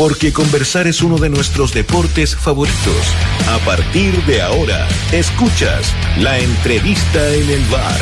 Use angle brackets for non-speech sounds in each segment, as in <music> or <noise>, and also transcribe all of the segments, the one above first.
porque conversar es uno de nuestros deportes favoritos. A partir de ahora, escuchas la entrevista en el bar.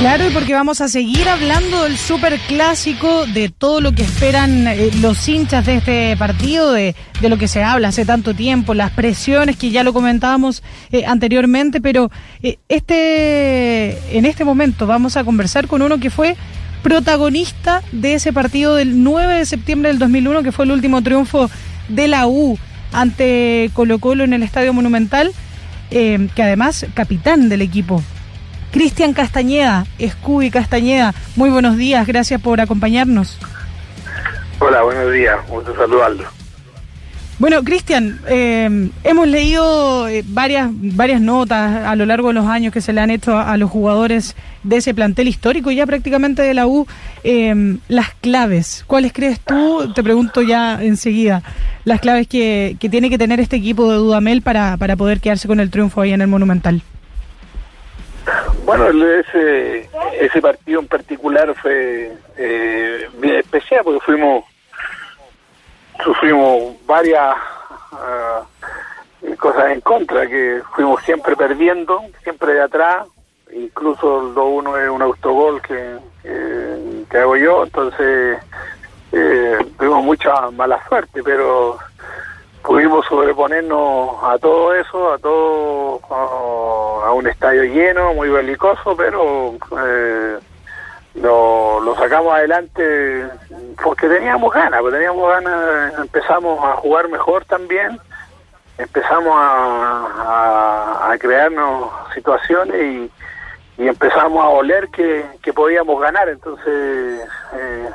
Claro, y porque vamos a seguir hablando del super clásico, de todo lo que esperan eh, los hinchas de este partido, de, de, lo que se habla hace tanto tiempo, las presiones que ya lo comentábamos eh, anteriormente, pero eh, este, en este momento vamos a conversar con uno que fue protagonista de ese partido del 9 de septiembre del 2001, que fue el último triunfo de la U ante Colo Colo en el Estadio Monumental, que además capitán del equipo. Cristian Castañeda, Scooby Castañeda, muy buenos días, gracias por acompañarnos. Hola, buenos días, gusto saludarlo. Bueno, Cristian, eh, hemos leído eh, varias, varias notas a lo largo de los años que se le han hecho a, los jugadores de ese plantel histórico, ya prácticamente de la U, eh, las claves. ¿Cuáles crees tú? Te pregunto ya enseguida, las claves que, que tiene que tener este equipo de Dudamel para, para poder quedarse con el triunfo ahí en el Monumental. Bueno, ese, ese partido en particular fue eh, bien especial porque fuimos, sufrimos varias uh, cosas en contra, que fuimos siempre perdiendo, siempre de atrás, incluso el 2-1 es un autogol que, que, hago yo, entonces eh, tuvimos mucha mala suerte, pero pudimos sobreponernos a todo eso, a todo, a, a un estadio lleno, muy belicoso, pero eh, lo, lo, sacamos adelante porque teníamos ganas, porque teníamos ganas, empezamos a jugar mejor también, empezamos a, a, crearnos situaciones y, y, empezamos a oler que, que podíamos ganar, entonces... Eh,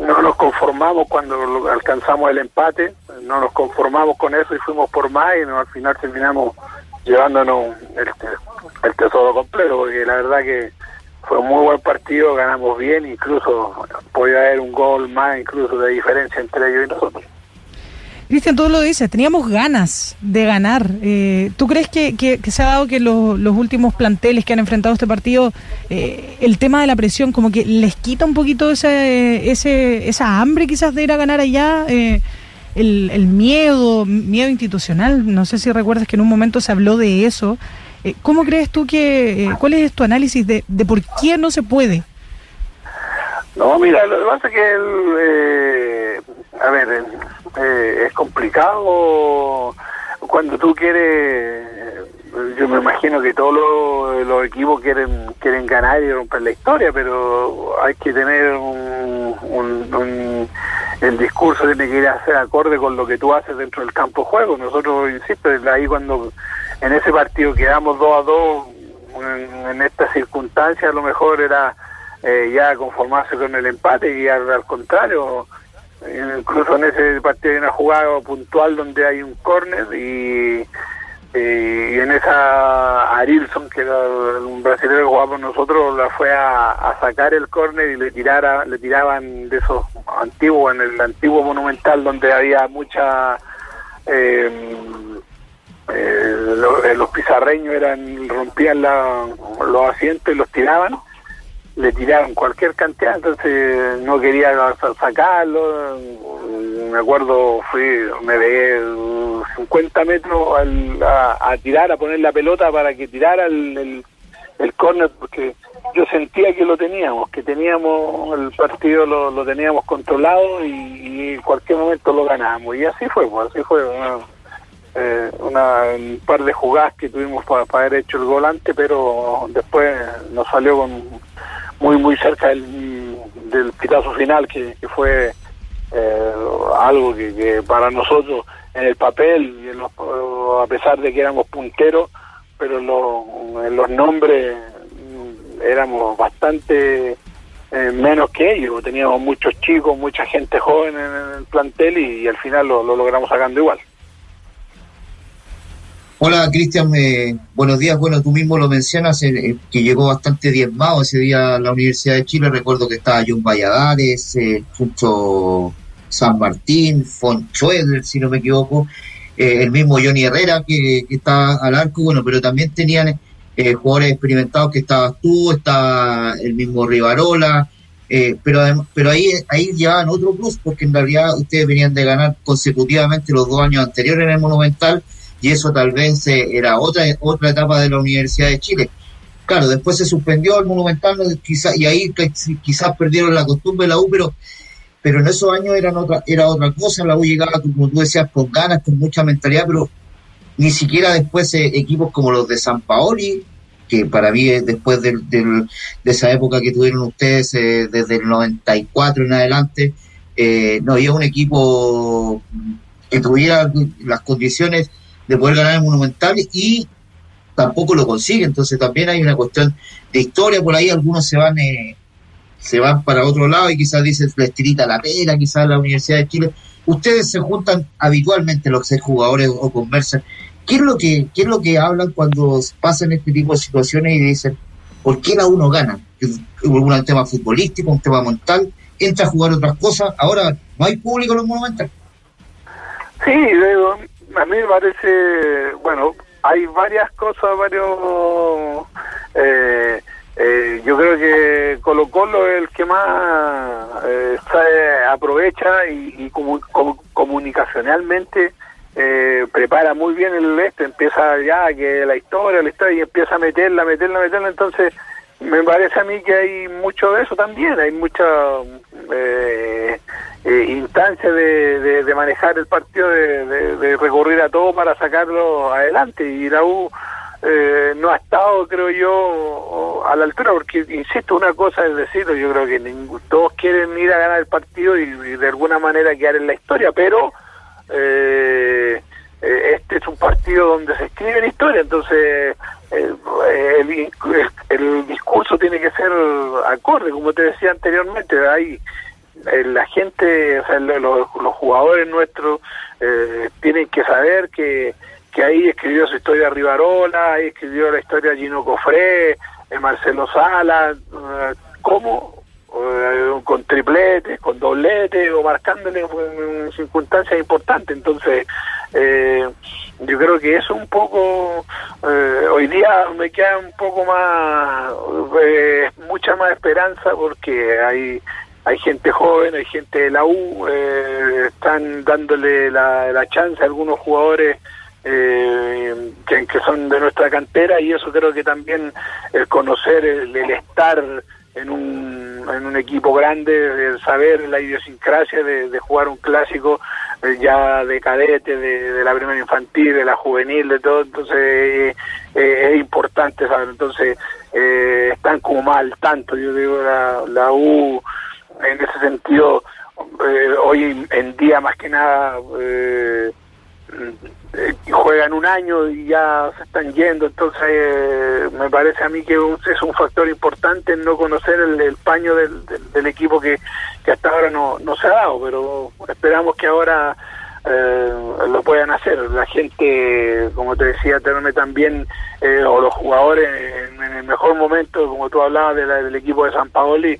no nos conformamos cuando alcanzamos el empate, no nos conformamos con eso y fuimos por más y al final terminamos llevándonos el, el, tesoro completo, porque la verdad que fue un muy buen partido, ganamos bien, incluso podía haber un gol más incluso de diferencia entre ellos y nosotros. Cristian, tú lo dices, teníamos ganas de ganar. Eh, ¿Tú crees que, se ha dado que los últimos planteles que han enfrentado este partido, eh, el tema de la presión, como que les quita un poquito ese, ese, esa hambre quizás de ir a ganar allá? Eh, el, el, miedo, miedo institucional, no sé si recuerdas que en un momento se habló de eso. Eh, ¿Cómo crees tú que, cuál es tu análisis de, de por qué no se puede? No, mira, lo que pasa es que, el, a ver, eh, es complicado cuando tú quieres yo me imagino que todos los, equipos quieren quieren ganar y romper la historia pero hay que tener un, un, un, el discurso tiene que ir a ser acorde con lo que tú haces dentro del campo de juego nosotros insisto ahí cuando en ese partido quedamos dos a dos en, en esta circunstancia a lo mejor era eh, ya conformarse con el empate y al, contrario incluso en ese partido hay una jugada puntual donde hay un córner y, en esa Arilson que era un brasileño que jugaba con nosotros la fue a, a sacar el córner y le tirara le tiraban de esos antiguos en el antiguo monumental donde había mucha eh, eh, los, los pizarreños eran rompían los asientos y los tiraban le tiraron cualquier cantidad, entonces no quería sacarlo. Me acuerdo, fui, me veía 50 metros al, a, tirar, a poner la pelota para que tirara el, el, el córner, porque yo sentía que lo teníamos, que teníamos el partido lo, lo teníamos controlado y, en cualquier momento lo ganábamos. Y así fue, pues, así fue. Eh, una, un par de jugadas que tuvimos para, para haber hecho el volante, pero después nos salió con muy muy cerca del, pitazo final que, fue eh, algo que, que, para nosotros en el papel y en los, a pesar de que éramos punteros pero en los, en los nombres éramos bastante eh, menos que ellos. Teníamos muchos chicos mucha gente joven en el plantel y, al final lo logramos sacando igual Hola Cristian, eh, buenos días. Bueno, tú mismo lo mencionas, eh, que llegó bastante diezmado ese día a la Universidad de Chile. Recuerdo que estaba John Valladares, eh, Chucho San Martín, Fonchuel, si no me equivoco, eh, el mismo Johnny Herrera que, que está al arco, bueno, pero también tenían eh, jugadores experimentados que estabas tú, estaba el mismo Rivarola, Eh, pero pero ahí, ahí llevaban otro plus, porque en realidad ustedes venían de ganar consecutivamente los dos años anteriores en el Monumental, y eso tal vez eh, era otra, otra etapa de la Universidad de Chile. Claro, después se suspendió el Monumental quizá, y ahí quizás perdieron la costumbre de la U, pero, pero en esos años eran otra, era otra cosa, la U llegaba, como tú decías, con ganas, con mucha mentalidad, pero ni siquiera después eh, equipos como los de San Paoli, que para mí después de, esa época que tuvieron ustedes eh, desde el 94 en adelante, eh, no había un equipo que tuviera las condiciones de poder ganar el Monumental y tampoco lo consigue, entonces también hay una cuestión de historia por ahí, algunos se van se van para otro lado y quizás dicen les tirita la pena, quizás la Universidad de Chile. Ustedes se juntan habitualmente los seis jugadores o conversan ¿Qué es lo que, qué es lo que hablan cuando pasan este tipo de situaciones y dicen, ¿por qué la uno gana? Un tema futbolístico, un tema mental, entra a jugar otras cosas, ahora no hay público en los monumentales. Sí, a mí me parece, bueno, hay varias cosas, varios... Eh, eh, yo creo que Colo Colo es el que más eh, aprovecha y, comunicacionalmente eh, prepara muy bien el este, empieza ya que la historia, la historia, y empieza a meterla, meterla, meterla, entonces me parece a mí que hay mucho de eso también, hay mucha eh, eh, instancia de, de, manejar el partido, de, de, recurrir a todo para sacarlo adelante, y la U eh, no ha estado, creo yo, a la altura, porque, insisto, una cosa es decirlo, yo creo que todos quieren ir a ganar el partido y, y de alguna manera quedar en la historia, pero eh, eh, este es un partido donde se escribe la historia, entonces el, el, discurso tiene que ser acorde, como te decía anteriormente, hay eh, la gente, o sea, los, los jugadores nuestros eh, tienen que saber que, que ahí escribió su historia Rivarola, ahí escribió la historia Gino Cofré, Marcelo Sala, cómo eh, con tripletes, con dobletes o marcándole en circunstancias importantes. Entonces, eh, yo creo que eso un poco, eh, hoy día me queda un poco más, mucha más esperanza porque hay hay gente joven, hay gente de la U, están dándole la, la chance a algunos jugadores que, que, son de nuestra cantera y eso creo que también el conocer, el estar en un, en un equipo grande, saber la idiosincrasia de, jugar un clásico eh, ya de cadete, de, la primera infantil, de la juvenil, de todo, entonces eh, eh, es importante saber, entonces están como mal tanto, yo digo, la, la U en ese sentido, hoy en día más que nada juegan un año y ya se están yendo, entonces eh, me parece a mí que es un factor importante no conocer el, paño del, del, equipo que, hasta ahora no, se ha dado, pero esperamos que ahora eh, lo puedan hacer. La gente, como te decía, tenerme también, o los jugadores en, el mejor momento, como tú hablabas del equipo de San Paoli,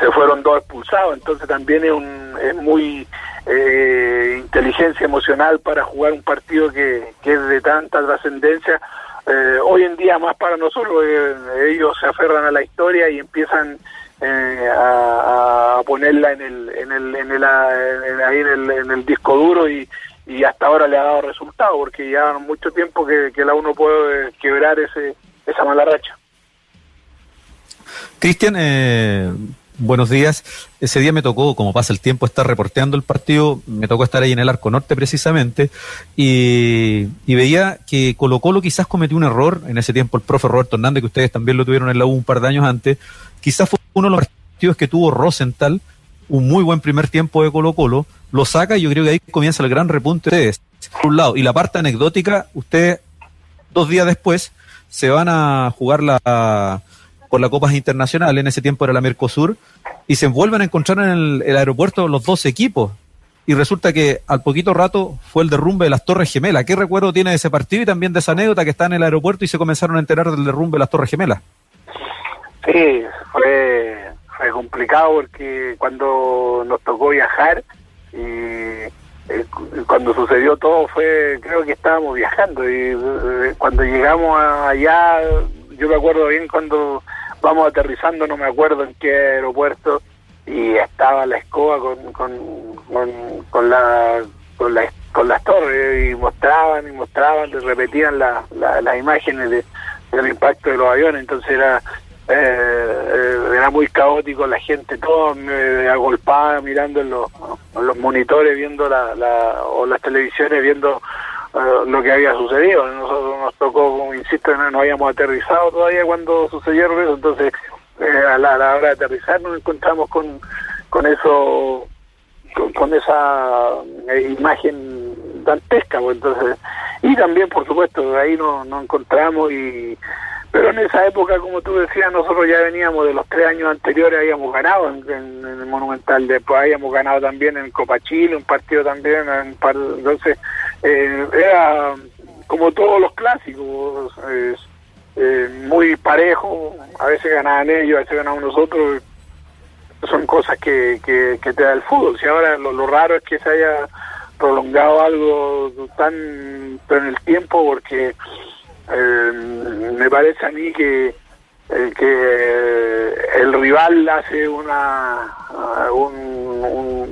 se fueron dos expulsados, entonces también es, un, es muy eh, inteligencia emocional para jugar un partido que, es de tanta trascendencia. Eh, hoy en día más para nosotros, eh, ellos se aferran a la historia y empiezan eh, a, a, ponerla en el, en el, en el, ahí en el, en el disco duro y, y hasta ahora le ha dado resultado porque ya mucho tiempo que, que la uno puede quebrar ese, esa mala racha. Cristian, eh, buenos días. Ese día me tocó, como pasa el tiempo, estar reporteando el partido, me tocó estar ahí en el Arco Norte precisamente, y, veía que Colo Colo quizás cometió un error, en ese tiempo el profe Roberto Hernández, que ustedes también lo tuvieron en la U un par de años antes, quizás fue uno de los partidos que tuvo Rosenthal, un muy buen primer tiempo de Colo Colo, lo saca y yo creo que ahí comienza el gran repunte de ustedes, por un lado. Y la parte anecdótica, ustedes dos días después se van a jugar la por la Copa Internacional, en ese tiempo era la Mercosur, y se vuelven a encontrar en el, aeropuerto los dos equipos. Y resulta que al poquito rato fue el derrumbe de las Torres Gemelas. ¿Qué recuerdo tiene de ese partido y también de esa anécdota que está en el aeropuerto y se comenzaron a enterar del derrumbe de las Torres Gemelas? Sí, fue, fue complicado porque cuando nos tocó viajar y eh, cuando sucedió todo fue, creo que estábamos viajando y eh, cuando llegamos allá, yo me acuerdo bien cuando vamos aterrizando, no me acuerdo en qué aeropuerto, y estaba la escoba con, con, con, la, con, la, con las torres y mostraban y mostraban, y repetían las imágenes de, del impacto de los aviones, entonces era eh, eh, era muy caótico, la gente toda me agolpada mirando en los, los monitores, viendo la, la, o las televisiones, viendo eh, lo que había sucedido. Nosotros nos tocó, insisto, no, no habíamos aterrizado todavía cuando sucedieron eso, entonces eh, a, la, hora de aterrizar nos encontramos con, con eso, con, esa eh, imagen dantesca, pues, entonces, y también por supuesto ahí nos, nos encontramos y pero en esa época, como tú decías, nosotros ya veníamos de los tres años anteriores, habíamos ganado en, el Monumental, después habíamos ganado también en Copa Chile, un partido también, en entonces eh, era como todos los clásicos, eh, muy parejo, a veces ganaban ellos, a veces ganábamos nosotros, son cosas que, que, te da el fútbol, si ahora lo, raro es que se haya prolongado algo tan en el tiempo porque eh, me parece a mí que eh, que el rival hace una un,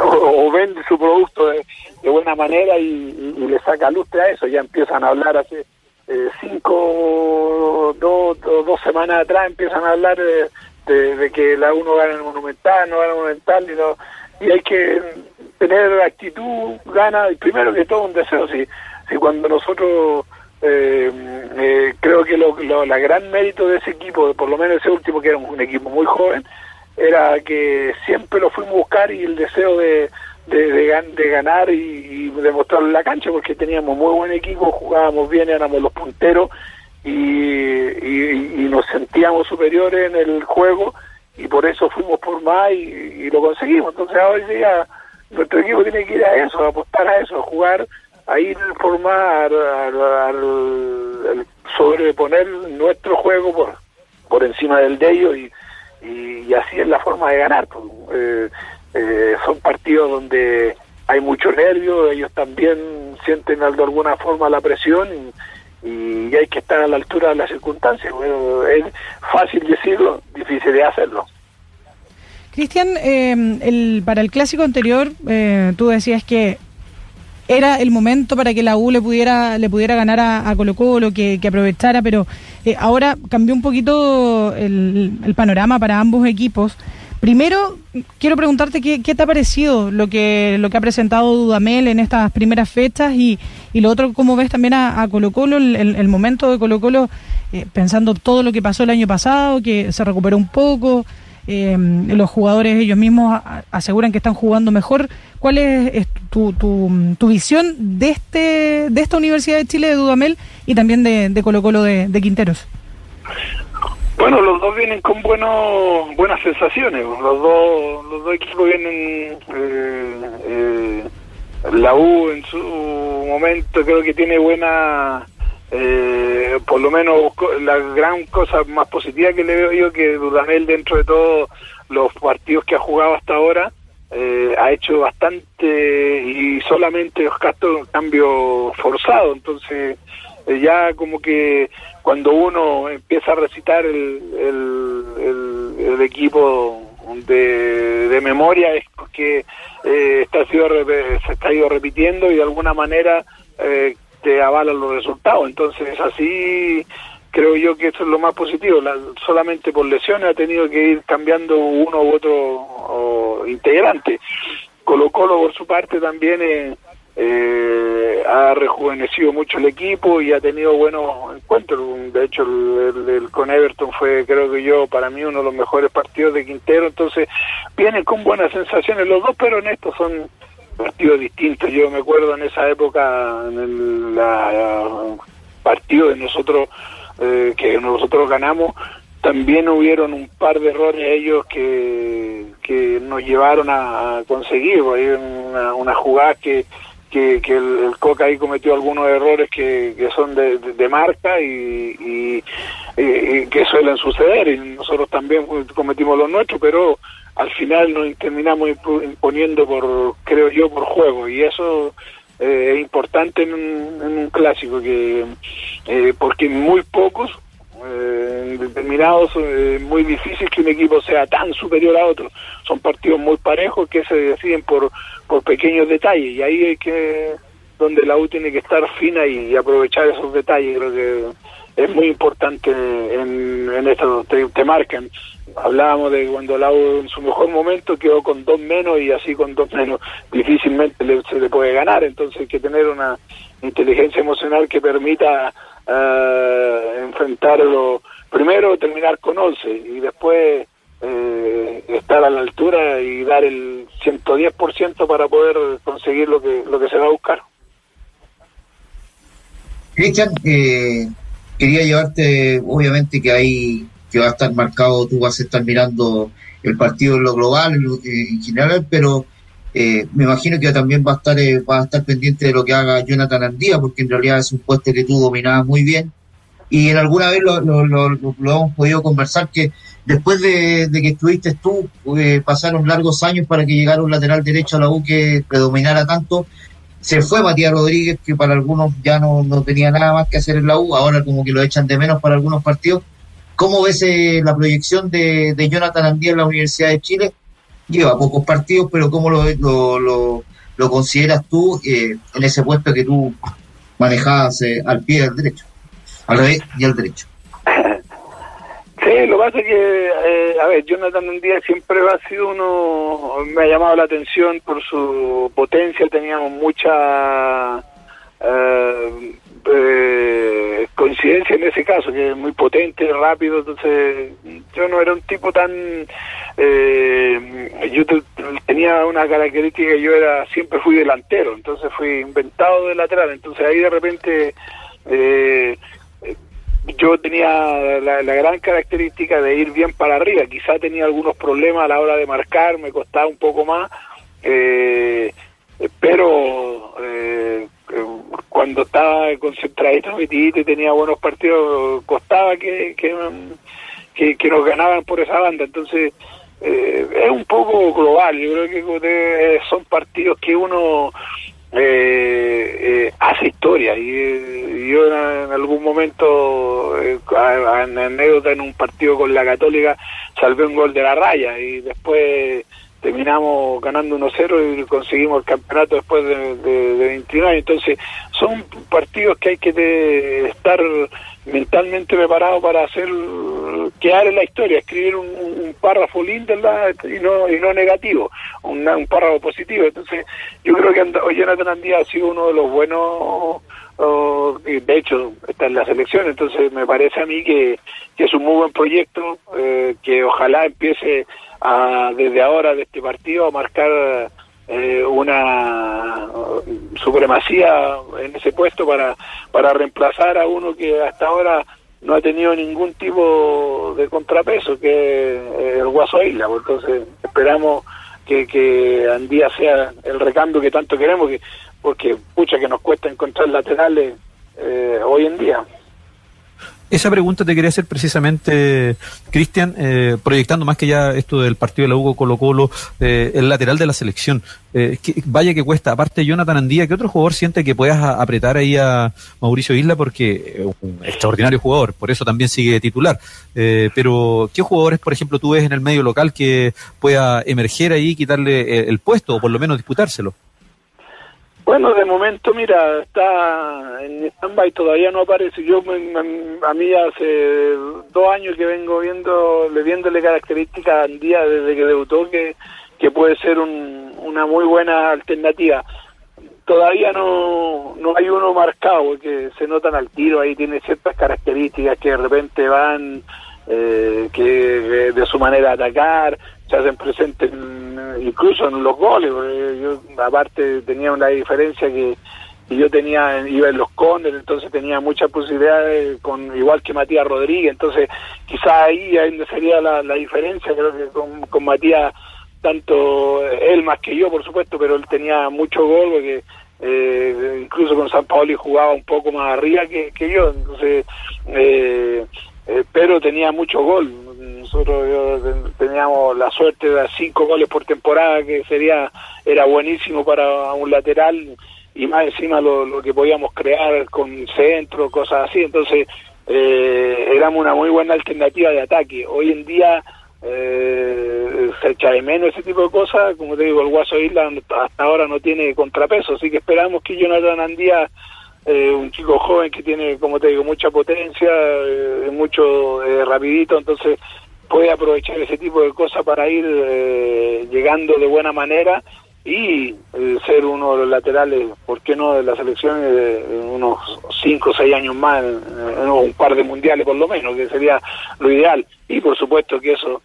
o vende su producto de, buena manera y, le saca lustre a eso. Ya empiezan a hablar hace eh, cinco dos dos semanas atrás empiezan a hablar de, de, que la uno gana el monumental no gana el monumental y no y hay que tener actitud gana primero que todo un deseo. Si si cuando nosotros eh, eh, creo que lo, la gran mérito de ese equipo, por lo menos ese último que era un, equipo muy joven, era que siempre lo fuimos a buscar y el deseo de, de, ganar y, y demostrarlo en la cancha, porque teníamos muy buen equipo, jugábamos bien, éramos los punteros y, y, nos sentíamos superiores en el juego y por eso fuimos por más y, lo conseguimos. Entonces hoy día nuestro equipo tiene que ir a eso, a apostar a eso, a jugar a ir formar, al, sobreponer nuestro juego por, por encima del de ellos y, y, así es la forma de ganar. Pues. Eh, eh, son partidos donde hay mucho nervio, ellos también sienten de alguna forma la presión y, hay que estar a la altura de las circunstancias. Bueno, es fácil decirlo, difícil de hacerlo. Cristian, eh, el, para el clásico anterior, tú decías que era el momento para que la U le pudiera le pudiera ganar a, Colo Colo, que, aprovechara, pero eh, ahora cambió un poquito el, panorama para ambos equipos. Primero, quiero preguntarte qué, te ha parecido lo que lo que ha presentado Dudamel en estas primeras fechas y, y lo otro, cómo ves también a, Colo Colo, el, momento de Colo Colo, eh, pensando todo lo que pasó el año pasado, que se recuperó un poco, eh, los jugadores ellos mismos aseguran que están jugando mejor. ¿Cuál es, tu, tu, visión de este de esta Universidad de Chile de Dudamel y también de, Colo Colo de, Quinteros? Bueno, los dos vienen con buenos buenas sensaciones. Los dos los dos equipos vienen eh, eh, la U en su momento creo que tiene buena eh, por lo menos la gran cosa más positiva que le veo yo que Dudamel dentro de todos los partidos que ha jugado hasta ahora eh, ha hecho bastante y solamente los un cambio forzado entonces ya como que cuando uno empieza a recitar el, el, equipo de, de, memoria es que eh, está, se está ido repitiendo y de alguna manera eh, te avalan los resultados. Entonces, así creo yo que eso es lo más positivo. solamente por lesiones ha tenido que ir cambiando uno u otro integrante. Colo Colo, por su parte, también eh, eh, ha rejuvenecido mucho el equipo y ha tenido buenos encuentros. De hecho, el, con Everton fue, creo que yo, para mí uno de los mejores partidos de Quintero. Entonces, vienen con buenas sensaciones los dos, pero en estos son partidos distintos. Yo me acuerdo en esa época, en el la, partido de nosotros, eh, que nosotros ganamos, también hubieron un par de errores ellos que, que nos llevaron a, conseguir. Hay una, una jugada que, que, el, Coca ahí cometió algunos errores que, que son de, de, marca y, y, que suelen suceder. Y nosotros también cometimos los nuestros, pero al final nos terminamos imponiendo por, creo yo, por juego y eso eh, es importante en un, clásico que eh, porque muy pocos Eh, en determinados es muy difícil que un equipo sea tan superior a otro. Son partidos muy parejos que se deciden por, por pequeños detalles y ahí es que donde la U tiene que estar fina y, aprovechar esos detalles. Creo que es muy importante en, en esto, te, te marcan. Hablábamos de cuando la U en su mejor momento quedó con dos menos y así con dos menos difícilmente se le puede ganar. Entonces hay que tener una inteligencia emocional que permita uh, enfrentarlo. Primero terminar con 11 y después eh, estar a la altura y dar el 110% para poder conseguir lo que, lo que se va a buscar. Cristian, eh, quería llevarte, obviamente que hay que va a estar marcado, tú vas a estar mirando el partido en lo global, en, en general, pero eh, me imagino que también va a estar eh, va a estar pendiente de lo que haga Jonathan Andía, porque en realidad es un puesto que tú dominabas muy bien. Y en alguna vez lo, lo, lo, hemos podido conversar que después de, de que estuviste tú, eh, pasaron largos años para que llegara un lateral derecho a la U que predominara tanto. Se fue Matías Rodríguez, que para algunos ya no, no tenía nada más que hacer en la U, ahora como que lo echan de menos para algunos partidos. ¿Cómo ves eh, la proyección de, de Jonathan Andía en la Universidad de Chile? Lleva pocos partidos, pero ¿cómo lo, lo, lo, lo consideras tú eh, en ese puesto que tú manejabas eh, al pie del derecho, al revés y al derecho? Sí, lo que pasa es que, eh, a ver, Jonathan Díaz siempre ha sido uno, me ha llamado la atención por su potencia, teníamos mucha eh, eh, coincidencia en ese caso, que es muy potente, rápido, entonces yo no era un tipo tan... Eh, yo tenía una característica, yo era siempre fui delantero, entonces fui inventado de lateral, entonces ahí de repente... Eh, yo tenía la, gran característica de ir bien para arriba, quizá tenía algunos problemas a la hora de marcar, me costaba un poco más, eh, pero eh, cuando estaba concentradito metidito y tenía buenos partidos, costaba que, que, que, nos ganaban por esa banda, entonces eh, es un poco global, yo creo que son partidos que uno eh, eh, hace historia. Y, yo en, algún momento eh, en anécdota en un partido con la católica salvé un gol de la raya. Y después terminamos ganando 1-0 y conseguimos el campeonato después de, de, de 29 entonces son partidos que hay que estar mentalmente preparado para hacer quedar en la historia, escribir un, un párrafo lindo y no y no negativo, un, párrafo positivo. Entonces, yo creo que Jonathan Andía ha sido uno de los buenos, de hecho, está en la selección, entonces me parece a mí que, es un muy buen proyecto, eh, que ojalá empiece a, desde ahora, de este partido, a marcar eh, una supremacía en ese puesto para, para reemplazar a uno que hasta ahora no ha tenido ningún tipo de contrapeso, que es el Guaso Isla. Entonces esperamos que, que Andía sea el recambio que tanto queremos, que porque pucha que nos cuesta encontrar laterales eh, hoy en día. Esa pregunta te quería hacer precisamente, Cristian, eh, proyectando más que ya esto del partido de la Hugo Colo Colo, eh, el lateral de la selección. Eh, que, vaya que cuesta, aparte Jonathan Andía, ¿qué otro jugador siente que puedas apretar ahí a Mauricio Isla? Porque es un extraordinario jugador, por eso también sigue titular. Eh, pero, ¿qué jugadores, por ejemplo, tú ves en el medio local que pueda emerger ahí, quitarle el, el puesto o por lo menos disputárselo? Bueno, de momento, mira, está en stand-by, todavía no aparece. Yo, a mí hace dos años que vengo viendo, le viéndole características a Andía desde que debutó, que, que puede ser un, una muy buena alternativa. Todavía no, no hay uno marcado, porque se notan al tiro, ahí tiene ciertas características que de repente van, eh, que de su manera de atacar, se hacen presentes incluso en los goles. Yo aparte tenía una diferencia que, yo tenía iba en los Condes, entonces tenía muchas posibilidades con igual que Matías Rodríguez, entonces quizá ahí, ahí sería la, la diferencia, creo que con, con Matías tanto él más que yo, por supuesto, pero él tenía mucho gol porque eh, incluso con San Paoli jugaba un poco más arriba que, que yo, entonces eh, eh, pero tenía mucho gol. Nosotros yo, teníamos la suerte de cinco goles por temporada, que sería era buenísimo para un lateral y más encima lo, que podíamos crear con centro, cosas así. Entonces, eh, éramos una muy buena alternativa de ataque. Hoy en día eh, se echa de menos ese tipo de cosas. Como te digo, el Guaso Isla hasta ahora no tiene contrapeso, así que esperamos que Jonathan Andía, eh, un chico joven que tiene, como te digo, mucha potencia, eh, mucho eh, rapidito, entonces puede aprovechar ese tipo de cosas para ir eh, llegando de buena manera y eh, ser uno de los laterales, ¿por qué no?, de la selección de unos 5 o 6 años más, un par de mundiales por lo menos, que sería lo ideal. Y por supuesto que eso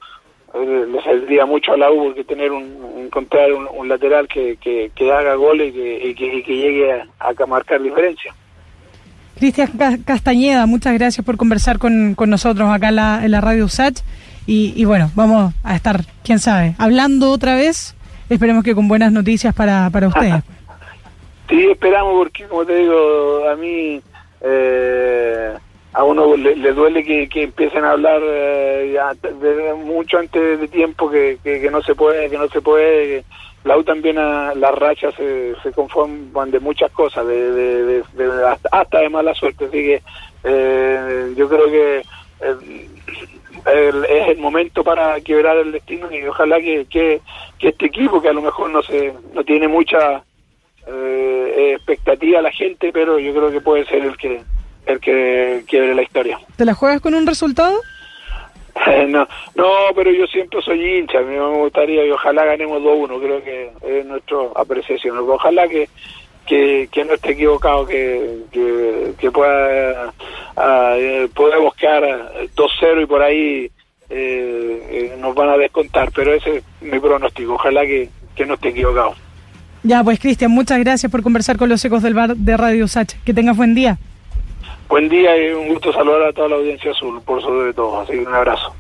le saldría mucho a la U que tener un, encontrar un, un lateral que, que, que, haga goles y que, y que, y que llegue a, a, marcar diferencia. Cristian Castañeda, muchas gracias por conversar con, con nosotros acá en la, en la radio USACH. Y, y, bueno, vamos a estar, quién sabe, hablando otra vez esperemos que con buenas noticias para, para ustedes. <laughs> <laughs> sí, esperamos porque, como te digo, a mí eh, a uno le, le duele que, empiecen a hablar eh, mucho antes de tiempo que, que, no se puede, que no se puede. La U también a las rachas se, se conforman de muchas cosas, de, hasta, hasta, de mala suerte. Así que eh, yo creo que eh, el, es el momento para quebrar el destino y ojalá que, que, que, este equipo que a lo mejor no se no tiene mucha eh, expectativa la gente pero yo creo que puede ser el que el que quiebre la historia ¿te la juegas con un resultado? <laughs> no, no, pero yo siempre soy hincha, a mí me gustaría y ojalá ganemos 2-1, creo que es nuestra apreciación. Ojalá que, que, que no esté equivocado, que, que, que pueda uh, podemos quedar 2-0 y por ahí eh, eh, nos van a descontar, pero ese es mi pronóstico, ojalá que, que no esté equivocado. Ya, pues Cristian, muchas gracias por conversar con los ecos del bar de Radio Sach. Que tengas buen día. Buen día y un gusto saludar a toda la audiencia azul, por sobre todo. Así que un abrazo.